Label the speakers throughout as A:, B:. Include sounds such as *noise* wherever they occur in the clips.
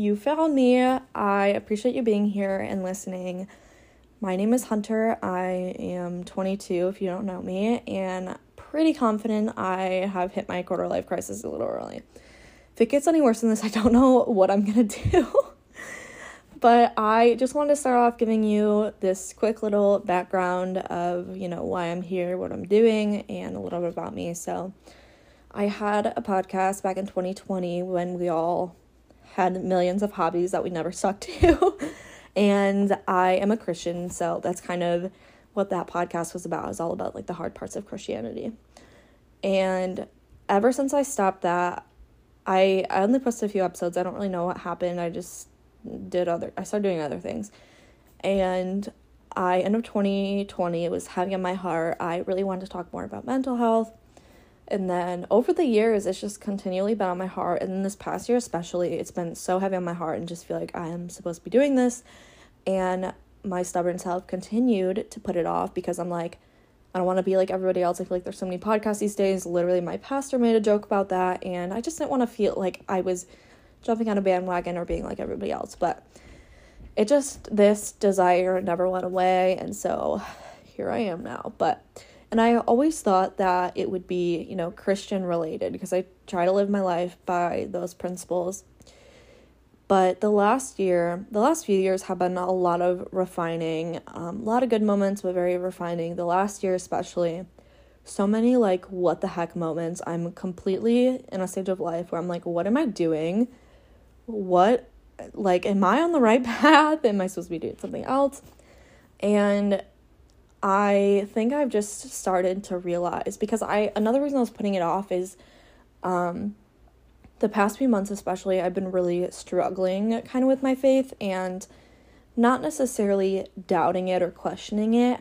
A: you found me. I appreciate you being here and listening. My name is Hunter. I am 22 if you don't know me, and pretty confident I have hit my quarter life crisis a little early. If it gets any worse than this, I don't know what I'm gonna *laughs* do. but I just wanted to start off giving you this quick little background of, you know, why I'm here, what I'm doing, and a little bit about me. So, I had a podcast back in 2020 when we all had millions of hobbies that we never stuck to. *laughs* and I am a Christian, so that's kind of what that podcast was about. It was all about like the hard parts of Christianity. And ever since I stopped that, I I only posted a few episodes. I don't really know what happened. I just did other I started doing other things. And I end of 2020, it was heavy on my heart. I really wanted to talk more about mental health and then over the years, it's just continually been on my heart. And this past year, especially, it's been so heavy on my heart and just feel like I am supposed to be doing this. And my stubborn self continued to put it off because I'm like, I don't want to be like everybody else. I feel like there's so many podcasts these days. Literally, my pastor made a joke about that. And I just didn't want to feel like I was jumping on a bandwagon or being like everybody else. But it just, this desire never went away. And so here I am now. But and I always thought that it would be, you know, Christian related because I try to live my life by those principles. But the last year, the last few years have been a lot of refining, um, a lot of good moments, but very refining. The last year, especially, so many like what the heck moments. I'm completely in a stage of life where I'm like, what am I doing? What, like, am I on the right *laughs* path? Am I supposed to be doing something else? And I think I've just started to realize because I another reason I was putting it off is um the past few months especially I've been really struggling kind of with my faith and not necessarily doubting it or questioning it.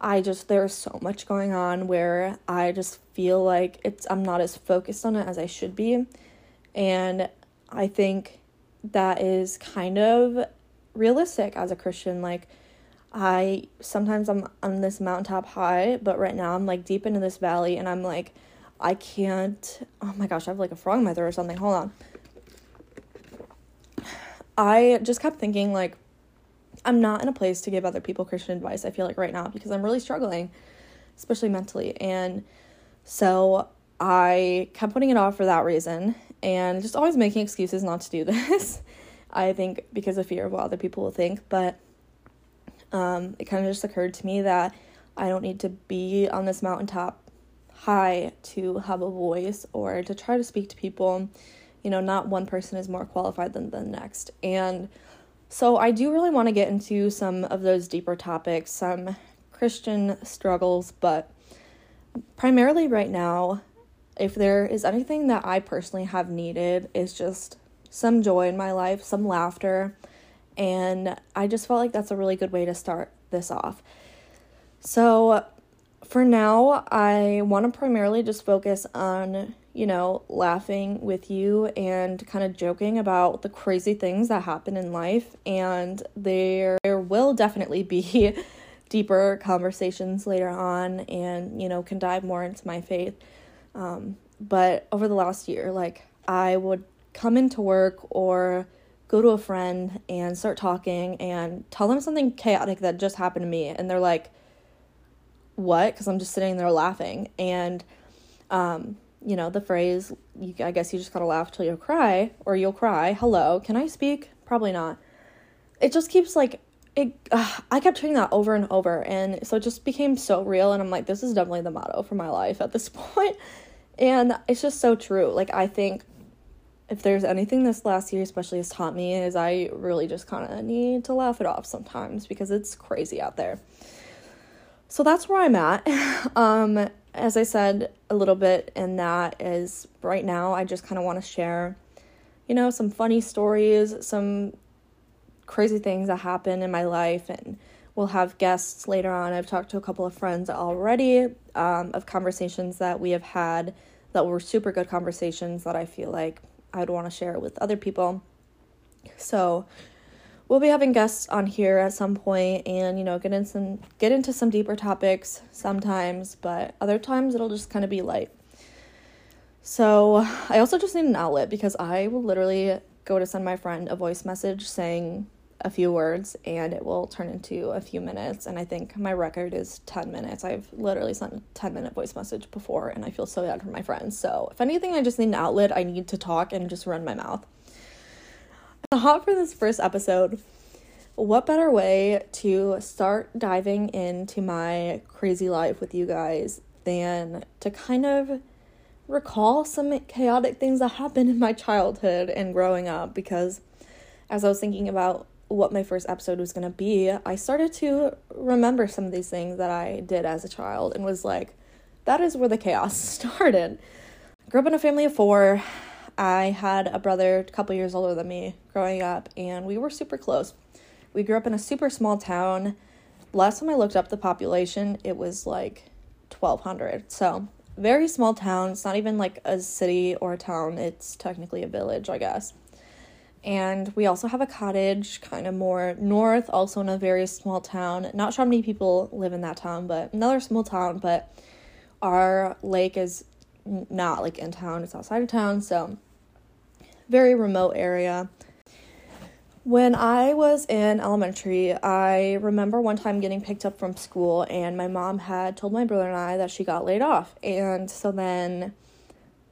A: I just there's so much going on where I just feel like it's I'm not as focused on it as I should be. And I think that is kind of realistic as a Christian like I sometimes I'm on this mountaintop high, but right now I'm like deep into this valley and I'm like I can't oh my gosh, I have like a frog in my throat or something. Hold on. I just kept thinking like I'm not in a place to give other people Christian advice, I feel like right now, because I'm really struggling, especially mentally. And so I kept putting it off for that reason and just always making excuses not to do *laughs* this. I think because of fear of what other people will think, but um, it kind of just occurred to me that I don't need to be on this mountaintop high to have a voice or to try to speak to people. You know, not one person is more qualified than the next. And so I do really want to get into some of those deeper topics, some Christian struggles, but primarily right now, if there is anything that I personally have needed, is just some joy in my life, some laughter, and I just felt like that's a really good way to start this off. So, for now, I want to primarily just focus on, you know, laughing with you and kind of joking about the crazy things that happen in life. And there, there will definitely be *laughs* deeper conversations later on and, you know, can dive more into my faith. Um, but over the last year, like, I would come into work or go to a friend and start talking and tell them something chaotic that just happened to me. And they're like what? Because i'm just sitting there laughing. And um, you know the phrase you, i guess you just gotta laugh till you cry or you'll cry. Hello can i speak? Probably not. It just keeps like it i kept hearing that over and over. And so it just became so real. And i'm like this is definitely the motto for my life at this *laughs* point. And it's just so true. Like i think if there's anything this last year especially has taught me is I really just kind of need to laugh it off sometimes because it's crazy out there. So that's where I'm at. *laughs* um as I said a little bit and that is right now I just kind of want to share you know some funny stories, some crazy things that happen in my life and we'll have guests later on. I've talked to a couple of friends already um, of conversations that we have had that were super good conversations that I feel like I would want to share it with other people. So we'll be having guests on here at some point and you know get in some get into some deeper topics sometimes, but other times it'll just kind of be light. So I also just need an outlet because I will literally go to send my friend a voice message saying a few words and it will turn into a few minutes. And I think my record is 10 minutes. I've literally sent a 10 minute voice message before and I feel so bad for my friends. So, if anything, I just need an outlet. I need to talk and just run my mouth. The Hot for this first episode. What better way to start diving into my crazy life with you guys than to kind of recall some chaotic things that happened in my childhood and growing up because as I was thinking about what my first episode was going to be, I started to remember some of these things that I did as a child and was like, that is where the chaos *laughs* started. Grew up in a family of four. I had a brother a couple years older than me growing up, and we were super close. We grew up in a super small town. Last time I looked up the population, it was like 1,200. So, very small town. It's not even like a city or a town, it's technically a village, I guess. And we also have a cottage kind of more north, also in a very small town. Not sure how many people live in that town, but another small town. But our lake is not like in town, it's outside of town. So, very remote area. When I was in elementary, I remember one time getting picked up from school, and my mom had told my brother and I that she got laid off. And so then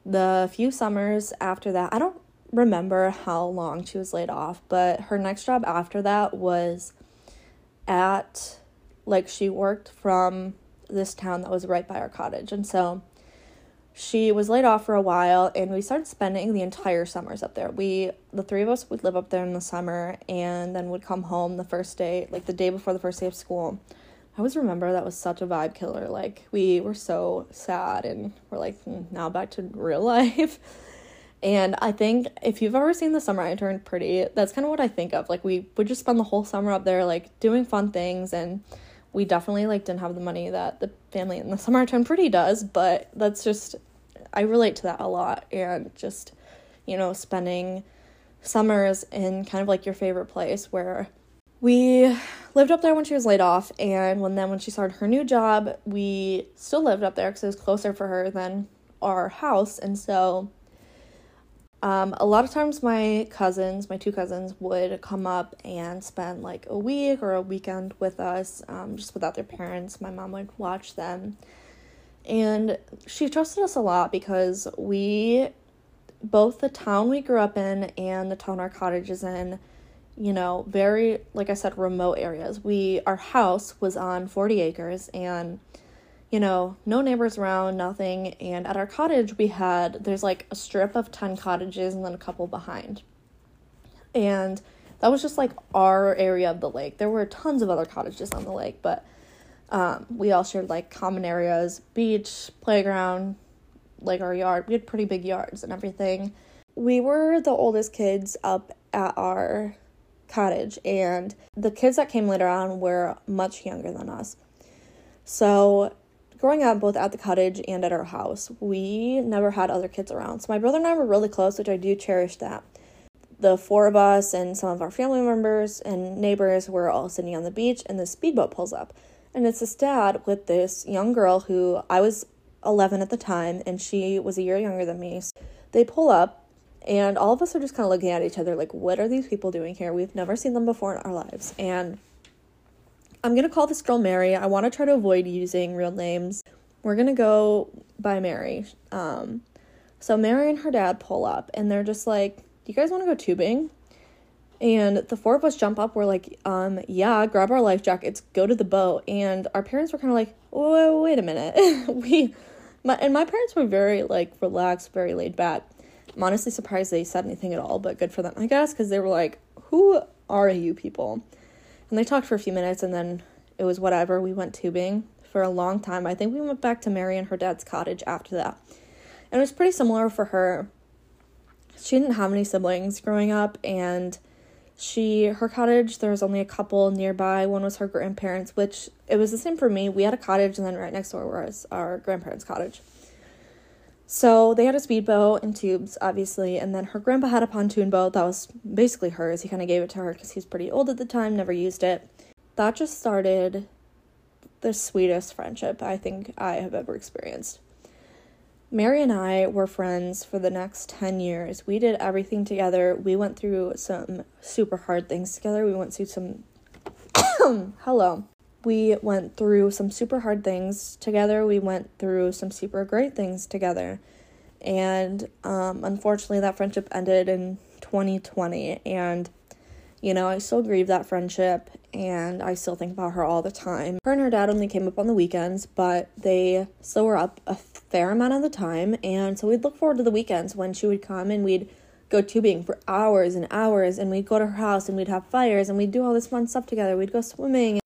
A: the few summers after that, I don't remember how long she was laid off, but her next job after that was at like she worked from this town that was right by our cottage. And so she was laid off for a while and we started spending the entire summers up there. We the three of us would live up there in the summer and then would come home the first day, like the day before the first day of school. I always remember that was such a vibe killer. Like we were so sad and we're like hmm, now back to real *laughs* life. And I think if you've ever seen the summer I turned pretty, that's kind of what I think of. Like we would just spend the whole summer up there like doing fun things and we definitely like didn't have the money that the family in the summer I turned pretty does, but that's just I relate to that a lot and just you know spending summers in kind of like your favorite place where we lived up there when she was laid off and when then when she started her new job we still lived up there because it was closer for her than our house and so um, a lot of times, my cousins, my two cousins, would come up and spend like a week or a weekend with us, um, just without their parents. My mom would watch them. And she trusted us a lot because we, both the town we grew up in and the town our cottage is in, you know, very, like I said, remote areas. We, our house was on 40 acres and you know, no neighbors around, nothing. And at our cottage, we had, there's like a strip of 10 cottages and then a couple behind. And that was just like our area of the lake. There were tons of other cottages on the lake, but um, we all shared like common areas, beach, playground, like our yard. We had pretty big yards and everything. We were the oldest kids up at our cottage, and the kids that came later on were much younger than us. So growing up both at the cottage and at our house, we never had other kids around. So my brother and I were really close, which I do cherish that. The four of us and some of our family members and neighbors were all sitting on the beach, and the speedboat pulls up. And it's this dad with this young girl who I was 11 at the time, and she was a year younger than me. So they pull up, and all of us are just kind of looking at each other like, what are these people doing here? We've never seen them before in our lives. And I'm gonna call this girl Mary. I want to try to avoid using real names. We're gonna go by Mary. Um, so Mary and her dad pull up, and they're just like, "Do you guys want to go tubing?" And the four of us jump up. We're like, um, yeah, grab our life jackets, go to the boat. And our parents were kind of like, wait, wait a minute. *laughs* we, my, and my parents were very like relaxed, very laid back. I'm honestly surprised they said anything at all, but good for them, I guess, because they were like, who are you people? And they talked for a few minutes and then it was whatever. We went tubing for a long time. I think we went back to Mary and her dad's cottage after that. And it was pretty similar for her. She didn't have any siblings growing up and she her cottage there was only a couple nearby one was her grandparents which it was the same for me we had a cottage and then right next door was our grandparents cottage so they had a speedboat and tubes, obviously, and then her grandpa had a pontoon boat that was basically hers. He kind of gave it to her because he was pretty old at the time, never used it. That just started the sweetest friendship I think I have ever experienced. Mary and I were friends for the next 10 years. We did everything together. We went through some super hard things together. We went through some. *coughs* Hello. We went through some super hard things together. We went through some super great things together. And um, unfortunately, that friendship ended in 2020. And you know, I still grieve that friendship and I still think about her all the time. Her and her dad only came up on the weekends, but they still were up a fair amount of the time. And so we'd look forward to the weekends when she would come and we'd go tubing for hours and hours and we'd go to her house and we'd have fires and we'd do all this fun stuff together. We'd go swimming.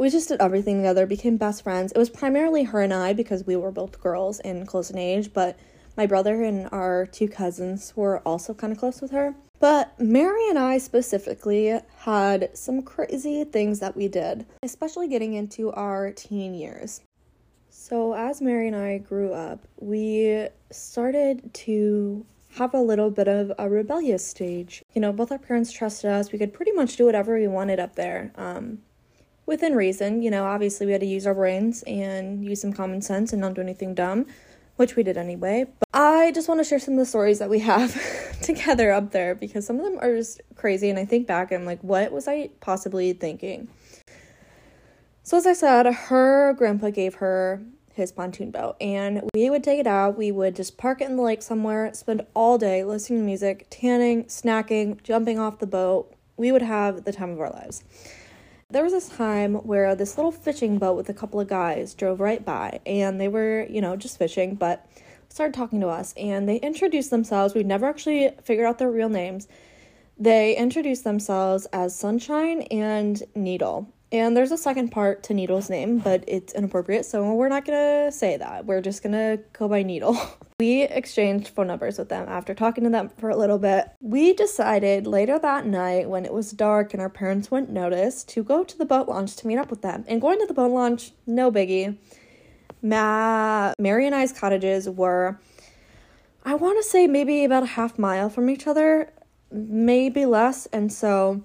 A: We just did everything together, became best friends. It was primarily her and I because we were both girls and close in age, but my brother and our two cousins were also kind of close with her. But Mary and I specifically had some crazy things that we did, especially getting into our teen years. So, as Mary and I grew up, we started to have a little bit of a rebellious stage. You know, both our parents trusted us. We could pretty much do whatever we wanted up there. Um, within reason, you know, obviously we had to use our brains and use some common sense and not do anything dumb which we did anyway. But I just want to share some of the stories that we have *laughs* together up there because some of them are just crazy. And I think back and I'm like, what was I possibly thinking? So, as I said, her grandpa gave her his pontoon boat, and we would take it out. We would just park it in the lake somewhere, spend all day listening to music, tanning, snacking, jumping off the boat. We would have the time of our lives. There was this time where this little fishing boat with a couple of guys drove right by, and they were, you know, just fishing, but started talking to us, and they introduced themselves. We never actually figured out their real names. They introduced themselves as Sunshine and Needle. And there's a second part to Needle's name, but it's inappropriate, so we're not gonna say that. We're just gonna go by Needle. *laughs* we exchanged phone numbers with them after talking to them for a little bit. We decided later that night, when it was dark and our parents wouldn't notice, to go to the boat launch to meet up with them. And going to the boat launch, no biggie. Ma- Mary and I's cottages were, I wanna say, maybe about a half mile from each other, maybe less, and so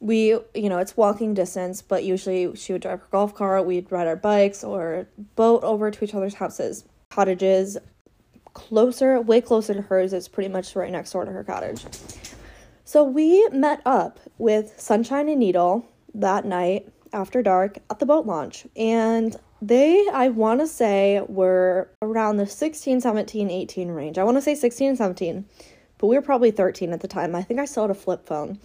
A: we, you know, it's walking distance, but usually she would drive her golf cart, we'd ride our bikes or boat over to each other's houses. Cottages closer, way closer to hers, it's pretty much right next door to her cottage. So we met up with Sunshine and Needle that night after dark at the boat launch. And they, I want to say, were around the 16, 17, 18 range. I want to say 16 and 17, but we were probably 13 at the time. I think I still had a flip phone.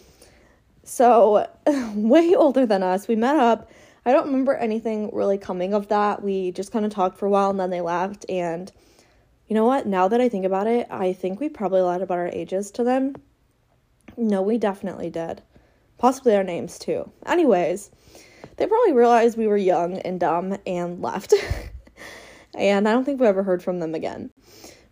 A: So, *laughs* way older than us. We met up. I don't remember anything really coming of that. We just kind of talked for a while and then they left. And you know what? Now that I think about it, I think we probably lied about our ages to them. No, we definitely did. Possibly our names too. Anyways, they probably realized we were young and dumb and left. *laughs* and I don't think we ever heard from them again.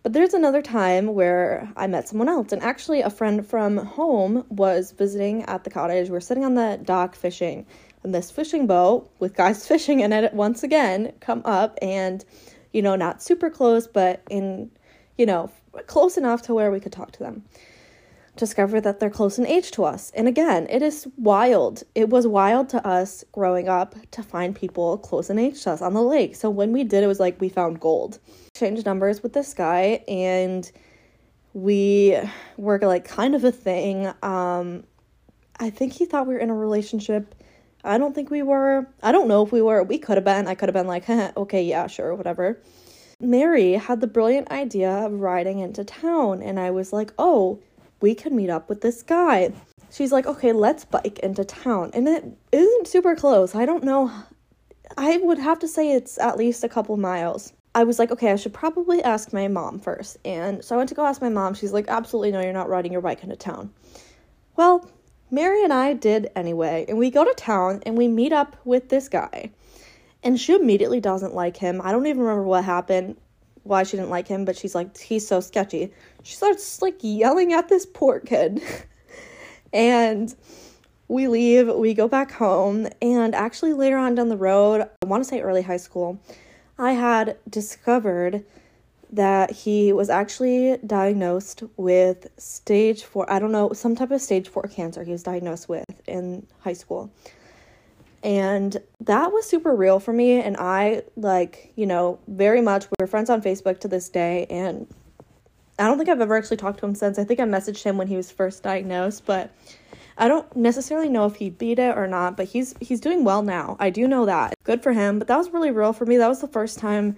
A: But there's another time where I met someone else, and actually, a friend from home was visiting at the cottage. We are sitting on the dock fishing, and this fishing boat with guys *laughs* fishing in it once again come up, and you know, not super close, but in you know, close enough to where we could talk to them discover that they're close in age to us. And again, it is wild. It was wild to us growing up to find people close in age to us on the lake. So when we did, it was like we found gold. Changed numbers with this guy and we were like kind of a thing. Um I think he thought we were in a relationship. I don't think we were. I don't know if we were. We could have been. I could have been like, okay, yeah, sure, whatever. Mary had the brilliant idea of riding into town, and I was like, oh, we could meet up with this guy. She's like, okay, let's bike into town. And it isn't super close. I don't know. I would have to say it's at least a couple miles. I was like, okay, I should probably ask my mom first. And so I went to go ask my mom. She's like, absolutely no, you're not riding your bike into town. Well, Mary and I did anyway. And we go to town and we meet up with this guy. And she immediately doesn't like him. I don't even remember what happened why she didn't like him, but she's like, he's so sketchy. She starts like yelling at this poor kid. *laughs* and we leave, we go back home, and actually later on down the road, I want to say early high school, I had discovered that he was actually diagnosed with stage four, I don't know, some type of stage four cancer he was diagnosed with in high school. And that was super real for me. And I, like, you know, very much, we're friends on Facebook to this day. And I don't think I've ever actually talked to him since. I think I messaged him when he was first diagnosed, but I don't necessarily know if he beat it or not, but he's he's doing well now. I do know that. Good for him, but that was really real for me. That was the first time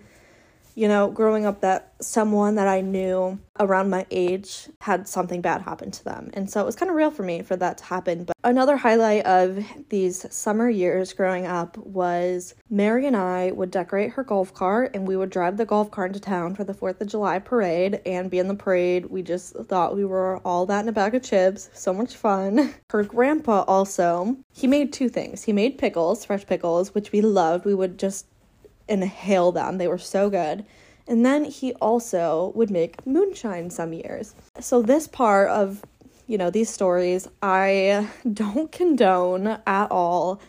A: you know, growing up that someone that I knew around my age had something bad happen to them. And so it was kind of real for me for that to happen. But another highlight of these summer years growing up was Mary and I would decorate her golf cart and we would drive the golf cart into town for the 4th of July parade and be in the parade. We just thought we were all that in a bag of chips. So much fun. *laughs* Her grandpa also, he made two things. He made pickles, fresh pickles, which we loved. We would just inhale them. They were so good. And then he also would make moonshine some years. So this part of, you know, these stories, I *laughs* don't condone at all.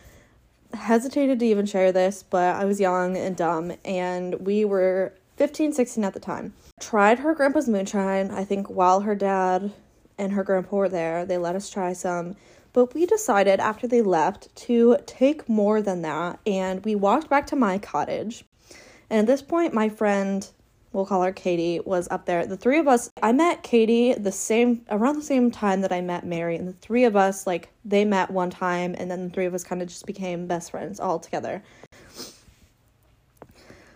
A: Hesitated to even share this, but I was young and dumb and we were 15, 16 at the time. Tried her grandpa's moonshine, I think while her dad and her grandpa were there. They let us try some. But we decided after they left to take more than that, and we walked back to my cottage. And at this point, my friend, we'll call her Katie, was up there. The three of us, I met Katie the same around the same time that I met Mary, and the three of us, like, they met one time, and then the three of us kind of just became best friends all together.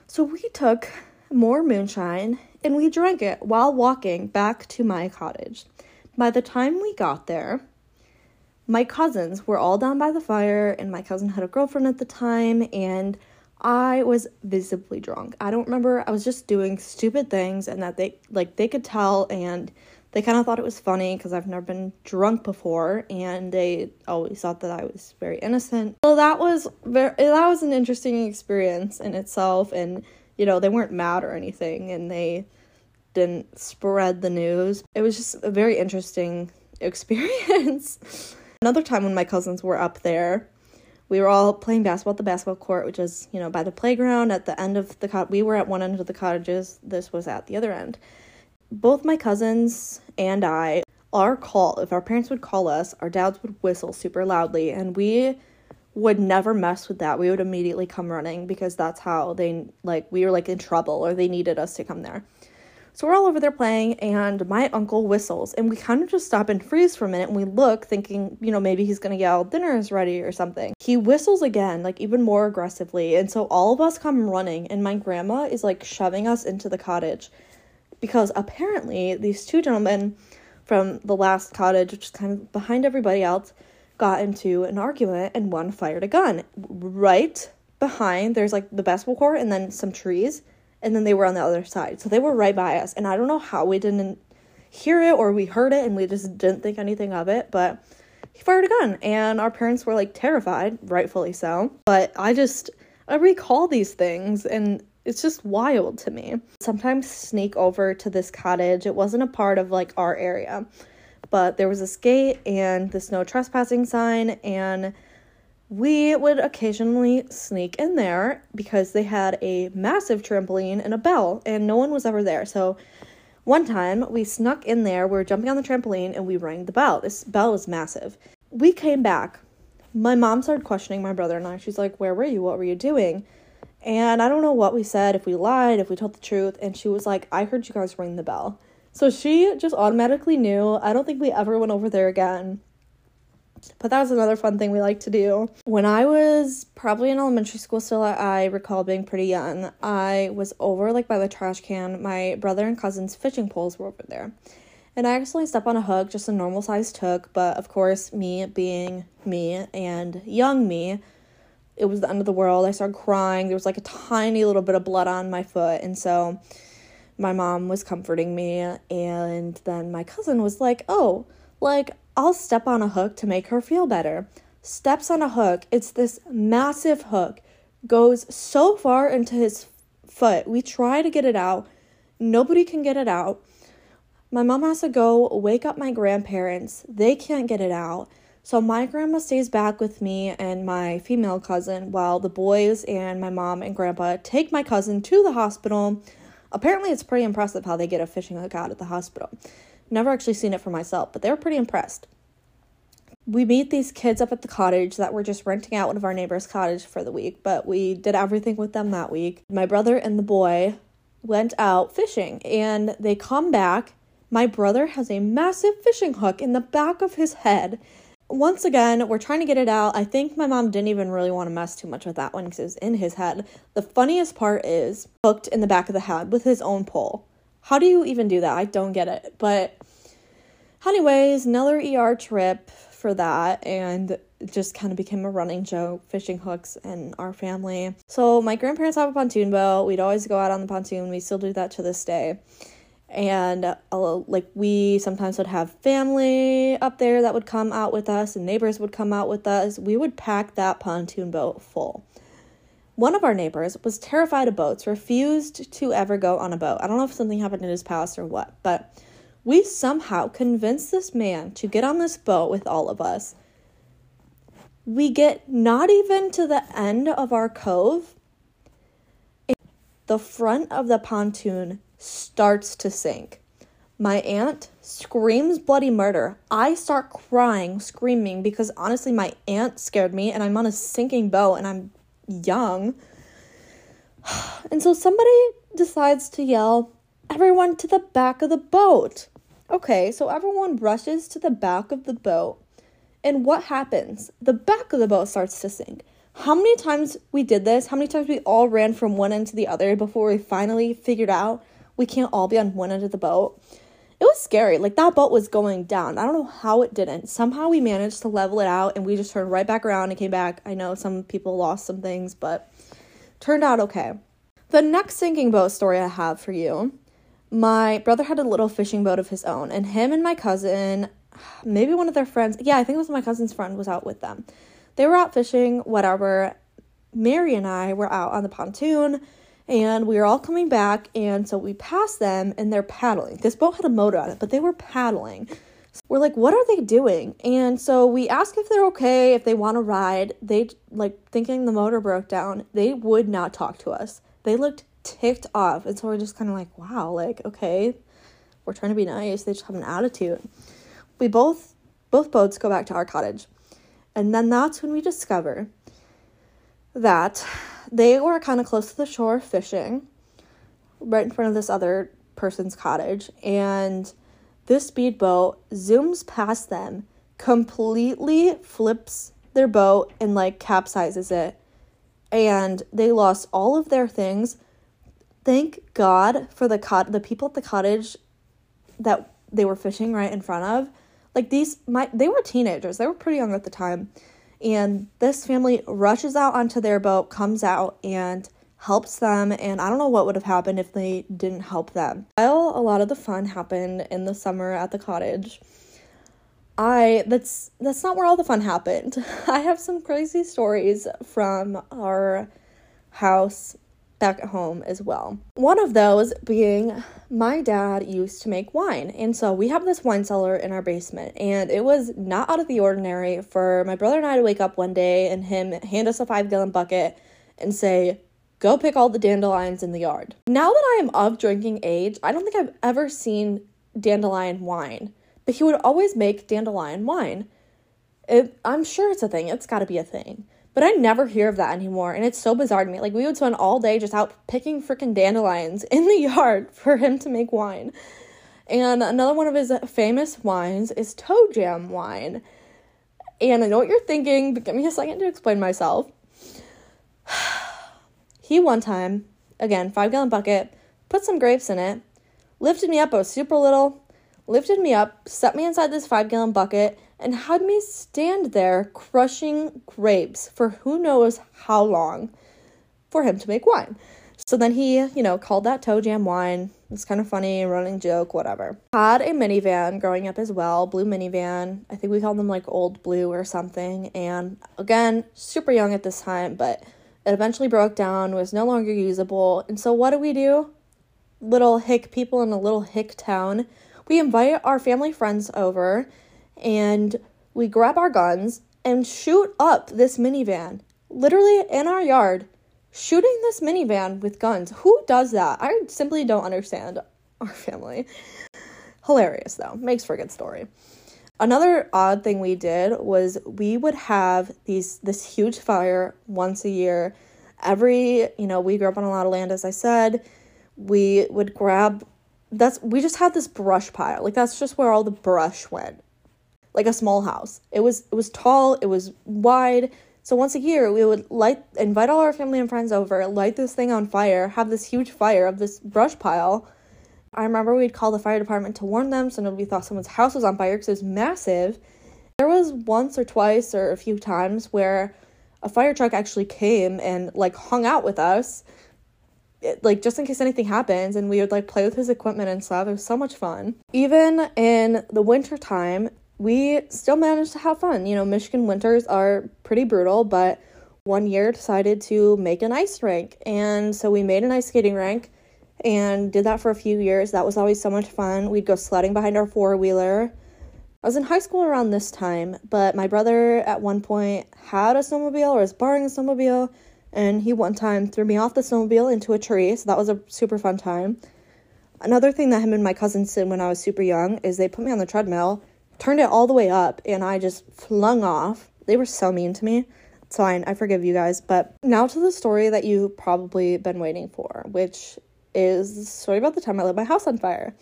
A: So we took more moonshine and we drank it while walking back to my cottage. By the time we got there, my cousins were all down by the fire, and my cousin had a girlfriend at the time, and I was visibly drunk. I don't remember. I was just doing stupid things, and that they like they could tell, and they kind of thought it was funny because I've never been drunk before, and they always thought that I was very innocent. So that was very that was an interesting experience in itself, and you know they weren't mad or anything, and they didn't spread the news. It was just a very interesting *laughs* experience. Another time when my cousins were up there, we were all playing basketball at the basketball court, which is, you know, by the playground at the end of the cot. We were at one end of the cottages, this was at the other end. Both my cousins and I, our call, if our parents would call us, our dads would whistle super loudly, and we would never mess with that. We would immediately come running because that's how they, like, we were like in trouble or they needed us to come there. So we're all over there playing, and my uncle whistles, and we kind of just stop and freeze for a minute, and we look, thinking, you know, maybe he's gonna yell, dinner is ready or something. He whistles again, like even more aggressively, and so all of us come running, and my grandma is like shoving us into the cottage because apparently these two gentlemen from the last cottage, which is kind of behind everybody else, got into an argument, and one fired a gun right behind. There's like the basketball court and then some trees and then they were on the other side. So they were right by us. And I don't know how we didn't hear it or we heard it and we just didn't think anything of it, but he fired a gun and our parents were like terrified, rightfully so. But I just I recall these things and it's just wild to me. Sometimes sneak over to this cottage. It wasn't a part of like our area, but there was this gate and this no trespassing sign and we would occasionally sneak in there because they had a massive trampoline and a bell, and no one was ever there. So one time we snuck in there, we were jumping on the trampoline, and we rang the bell. This bell was massive. We came back. My mom started questioning my brother and I. She's like, Where were you? What were you doing? And I don't know what we said, if we lied, if we told the truth. And she was like, I heard you guys ring the bell. So she just automatically knew. I don't think we ever went over there again. But that was another fun thing we like to do. When I was probably in elementary school still, I recall being pretty young. I was over like by the trash can. My brother and cousin's fishing poles were over there. And I accidentally stepped on a hook, just a normal sized hook, but of course, me being me and young me, it was the end of the world. I started crying. There was like a tiny little bit of blood on my foot. And so my mom was comforting me. And then my cousin was like, Oh, like, I'll step on a hook to make her feel better. Steps on a hook. It's this massive hook. Goes so far into his foot. We try to get it out. Nobody can get it out. My mom has to go wake up my grandparents. They can't get it out. So my grandma stays back with me and my female cousin while the boys and my mom and grandpa take my cousin to the hospital. Apparently, it's pretty impressive how they get a fishing hook out at the hospital. Never actually seen it for myself, but they were pretty impressed. we meet these kids up at the cottage that were just renting out one of our neighbors' cottage for the week, but we did everything with them that week. My brother and the boy went out fishing and they come back. My brother has a massive fishing hook in the back of his head. Once again, we're trying to get it out. I think my mom didn't even really want to mess too much with that one because it was in his head. The funniest part is hooked in the back of the head with his own pole. How do you even do that? I don't get it. But, anyways, another ER trip for that and just kind of became a running joke fishing hooks in our family. So my grandparents have a pontoon boat. We'd always go out on the pontoon. We still do that to this day. And uh, like we sometimes would have family up there that would come out with us and neighbors would come out with us. We would pack that pontoon boat full. One of our neighbors was terrified of boats, refused to ever go on a boat. I don't know if something happened in his past or what, but we somehow convince this man to get on this boat with all of us. We get not even to the end of our cove. The front of the pontoon starts to sink. My aunt screams bloody murder. I start crying, screaming because honestly, my aunt scared me, and I'm on a sinking boat and I'm young. *sighs* And so somebody decides to yell, Everyone to the back of the boat. Okay, so everyone rushes to the back of the boat. And what happens? The back of the boat starts to sink. How many times we did this? How many times we all ran from one end to the other before we finally figured out we can't all be on one end of the boat? It was scary. Like that boat was going down. I don't know how it didn't. Somehow we managed to level it out and we just turned right back around and came back. I know some people lost some things, but turned out okay. The next sinking boat story I have for you my brother had a little fishing boat of his own, and him and my cousin, maybe one of their friends, yeah, I think it was my cousin's friend, was out with them. They were out fishing, whatever. Mary and I were out on the pontoon, and we were all coming back, and so we passed them, and they're paddling. This boat had a motor on it, but they were paddling. So we're like, what are they doing? And so we ask if they're okay, if they want to ride. They, like, thinking the motor broke down, they would not talk to us. They looked ticked off. And so we're just kind of like, wow, like, okay, we're trying to be nice. They just have an attitude. We both, both boats go back to our cottage. And then that's when we discover that they were kind of close to the shore fishing right in front of this other person's cottage. And this speedboat zooms past them, completely flips their boat and like capsizes it. And they lost all of their things thank God for the cot the people at the cottage that they were fishing right in front of. Like these my they were teenagers. They were pretty young at the time. And this family rushes out onto their boat, comes out and helps them and I don't know what would have happened if they didn't help them. While a lot of the fun happened in the summer at the cottage, I that's that's not where all the fun happened. *laughs* I have some crazy stories from our house back at home as well. One of those being my dad used to make wine. And so we have this wine cellar in our basement. And it was not out of the ordinary for my brother and I to wake up one day and him hand us a five gallon bucket and say, Go pick all the dandelions in the yard. Now that I am of drinking age, I don't think I've ever seen dandelion wine, but he would always make dandelion wine. It, I'm sure it's a thing, it's gotta be a thing. But I never hear of that anymore, and it's so bizarre to me. Like, we would spend all day just out picking freaking dandelions *laughs* in the yard for him to make wine. And another one of his famous wines is toe jam wine. And I know what you're thinking, but give me a second to explain myself. *sighs* he one time, again, five gallon bucket, put some grapes in it, lifted me up, I was super little, lifted me up, set me inside this five gallon bucket, and had me stand there crushing grapes for who knows how long for him to make wine. So then he, you know, called that toe jam wine. It's kind of funny, running joke, whatever. Had a minivan growing up as well, blue minivan. I think we called them like old blue or something. And again, super young at this time, but it eventually broke down, was no longer usable. And so what do we do? Little hick people in a little hick town. We invite our family friends over and we grab our guns and shoot up this minivan, literally in our yard, shooting this minivan with guns. Who does that? I simply don't understand *laughs* our family. Hilarious though, makes for a good story. Another odd thing we did was we would have these this huge fire once a year. Every, you know, we grew up on a lot of land as I said. We would grab that's we just had this brush pile. Like that's just where all the brush went. Like a small house. It was it was tall, it was wide. So once a year we would light invite all our family and friends over, light this thing on fire, have this huge fire of this brush pile. I remember we'd call the fire department to warn them so nobody thought someone's house was on fire because it was massive. There was once or twice or a few times where a fire truck actually came and like hung out with us like just in case anything happens and we would like play with his equipment and stuff. It was so much fun. Even in the winter time, we still managed to have fun. You know, Michigan winters are pretty brutal, but one year decided to make an ice rink. And so we made an ice skating rink and did that for a few years. That was always so much fun. We'd go sledding behind our four wheeler. I was in high school around this time, but my brother at one point had a snowmobile or was borrowing a snowmobile and he one time threw me off the snowmobile into a tree, so that was a super fun time. Another thing that him and my cousins did when I was super young is they put me on the treadmill, turned it all the way up, and I just flung off. They were so mean to me. It's fine, I forgive you guys. But now to the story that you've probably been waiting for, which is the story about the time I lit my house on fire.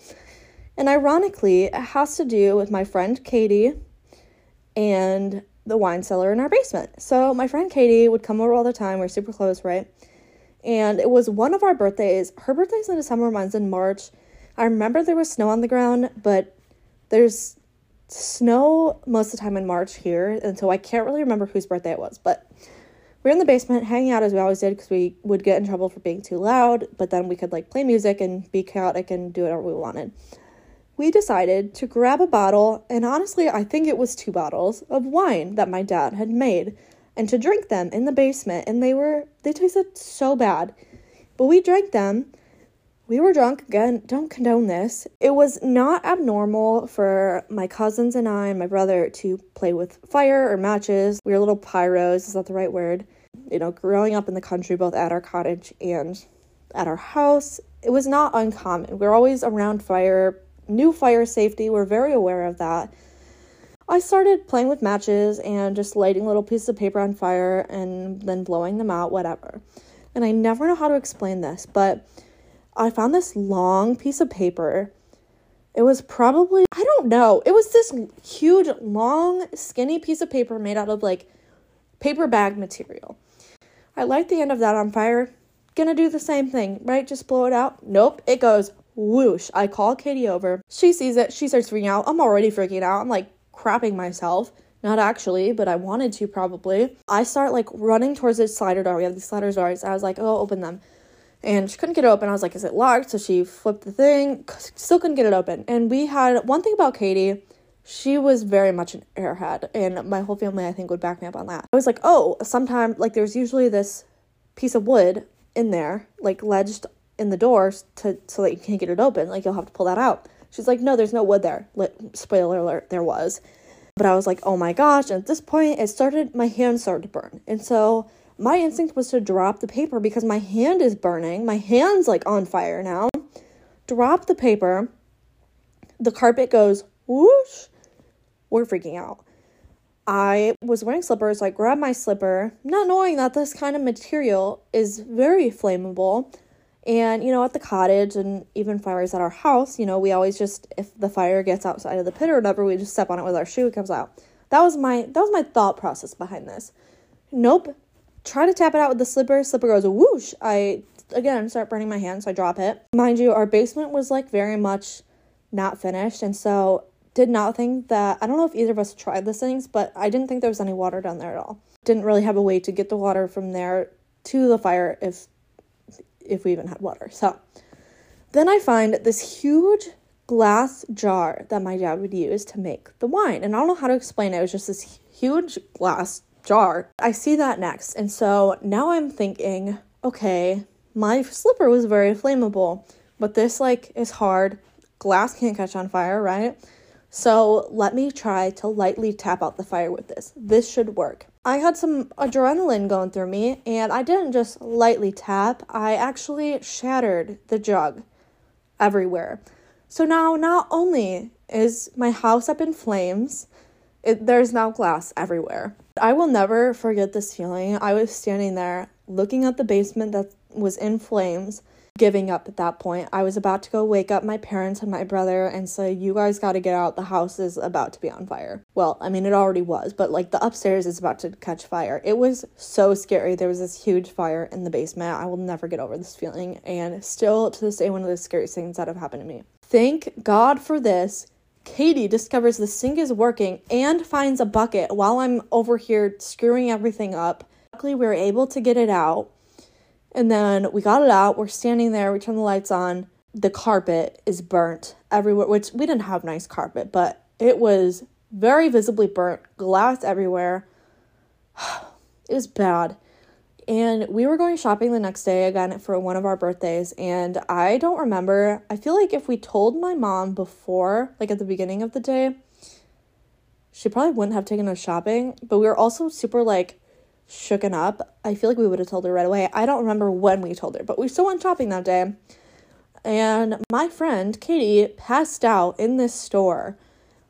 A: And ironically, it has to do with my friend Katie and the wine cellar in our basement. So my friend Katie would come over all the time. We are super close, right? And it was one of our birthdays. Her birthday's in December, mine's in March. I remember there was snow on the ground, but there's snow most of the time in March here, and so I can't really remember whose birthday it was. But we were in the basement hanging out as we always did because we would get in trouble for being too loud, but then we could like play music and be chaotic and do whatever we wanted we decided to grab a bottle, and honestly, I think it was two bottles of wine that my dad had made, and to drink them in the basement. And they were, they tasted so bad. But we drank them. We were drunk. Again, don't condone this. It was not abnormal for my cousins and I and my brother to play with fire or matches. We were little pyros, is that the right word? You know, growing up in the country, both at our cottage and at our house, it was not uncommon. We are always around fire, knew fire safety. We're very aware of that. I started playing with matches and just lighting little pieces of paper on fire and then blowing them out, whatever. And I never know how to explain this, but I found this long piece of paper. It was probably, I don't know, it was this huge, long, skinny piece of paper made out of like paper bag material. I light the end of that on fire. Gonna do the same thing, right? Just blow it out. Nope, it goes whoosh. I call Katie over. She sees it. She starts freaking out. I'm already freaking out. I'm like crapping myself. Not actually, but I wanted to probably. I start like running towards the slider door. We have these slider doors. I was like, oh, open them. And she couldn't get it open. I was like, is it locked? So she flipped the thing. Still couldn't get it open. And we had one thing about Katie. She was very much an airhead. And my whole family, I think, would back me up on that. I was like, oh, sometimes, like, there's usually this piece of wood in there, like ledged in the door to so that you can't get it open. Like you'll have to pull that out. She's like, no, there's no wood there. spoiler alert, there was. But I was like, oh my gosh. And at this point, it started, my hand started to burn. And so my instinct was to drop the paper because my hand is burning. My hand's like on fire now. Drop the paper. The carpet goes whoosh. We're freaking out. I was wearing slippers, so I grabbed my slipper, not knowing that this kind of material is very flammable. And, you know, at the cottage and even fires at our house, you know, we always just, if the fire gets outside of the pit or whatever, we just step on it with our shoe, it comes out. That was my, that was my thought process behind this. Nope. Try to tap it out with the slipper. Slipper goes whoosh. I, again, start burning my hand, so I drop it. Mind you, our basement was like very much not finished. And so did not think that, I don't know if either of us tried these things, but I didn't think there was any water down there at all. Didn't really have a way to get the water from there to the fire if if we even had water. So then I find this huge glass jar that my dad would use to make the wine. And I don't know how to explain it. It was just this huge glass jar. I see that next. And so now I'm thinking, okay, my slipper was very flammable, but this like is hard. Glass can't catch on fire, right? So let me try to lightly tap out the fire with this. This should work. I had some adrenaline going through me, and I didn't just lightly tap, I actually shattered the jug everywhere. So now, not only is my house up in flames, it, there's now glass everywhere. I will never forget this feeling. I was standing there looking at the basement that was in flames, giving up at that point. I was about to go wake up my parents and my brother and say, You guys got to get out. The house is about to be on fire. Well, I mean, it already was, but like the upstairs is about to catch fire. It was so scary. There was this huge fire in the basement. I will never get over this feeling. And still to this day, one of the scariest things that have happened to me. Thank God for this. Katie discovers the sink is working and finds a bucket while I'm over here screwing everything up. Luckily, we were able to get it out and then we got it out. We're standing there. We turn the lights on. The carpet is burnt everywhere, which we didn't have nice carpet, but it was very visibly burnt. Glass everywhere. *sighs* it was bad. And we were going shopping the next day again for one of our birthdays. And I don't remember. I feel like if we told my mom before, like at the beginning of the day, she probably wouldn't have taken us shopping. But we were also super like shooken up. I feel like we would have told her right away. I don't remember when we told her, but we still went shopping that day. And my friend Katie passed out in this store.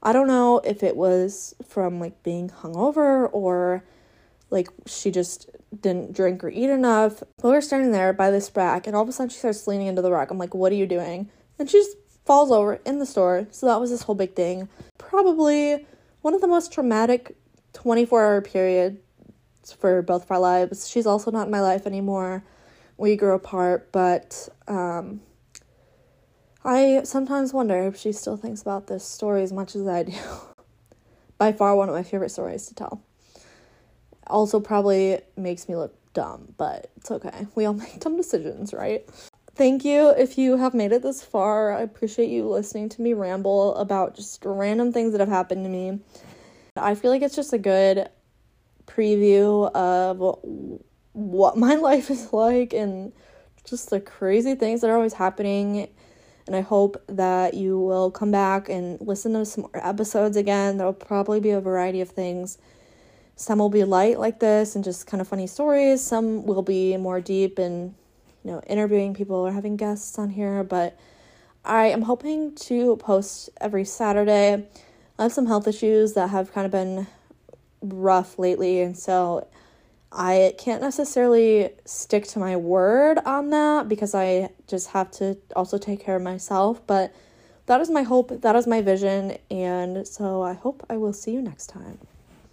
A: I don't know if it was from like being hungover or like she just didn't drink or eat enough. But we were standing there by this rack, and all of a sudden she starts leaning into the rack. I'm like, "What are you doing?" And she just falls over in the store. So that was this whole big thing. Probably one of the most traumatic 24 hour period for both of our lives. She's also not in my life anymore. We grew apart, but um, I sometimes wonder if she still thinks about this story as much as I do. *laughs* By far, one of my favorite stories to tell. Also, probably makes me look dumb, but it's okay. We all *laughs* make dumb decisions, right? Thank you if you have made it this far. I appreciate you listening to me ramble about just random things that have happened to me. I feel like it's just a good preview of what my *laughs* life is like and just the crazy things that are always happening. And I hope that you will come back and listen to some more episodes again. There'll probably be a variety of things. Some will be light like this and just kind of funny stories. Some will be more deep and, you know, interviewing people or having guests on here. But I am hoping to post every Saturday. I have some health issues that have kind of been rough lately, and so I can't necessarily stick to my word on that because I just have to also take care of myself. But that is my hope, that is my vision, and so I hope I will see you next time.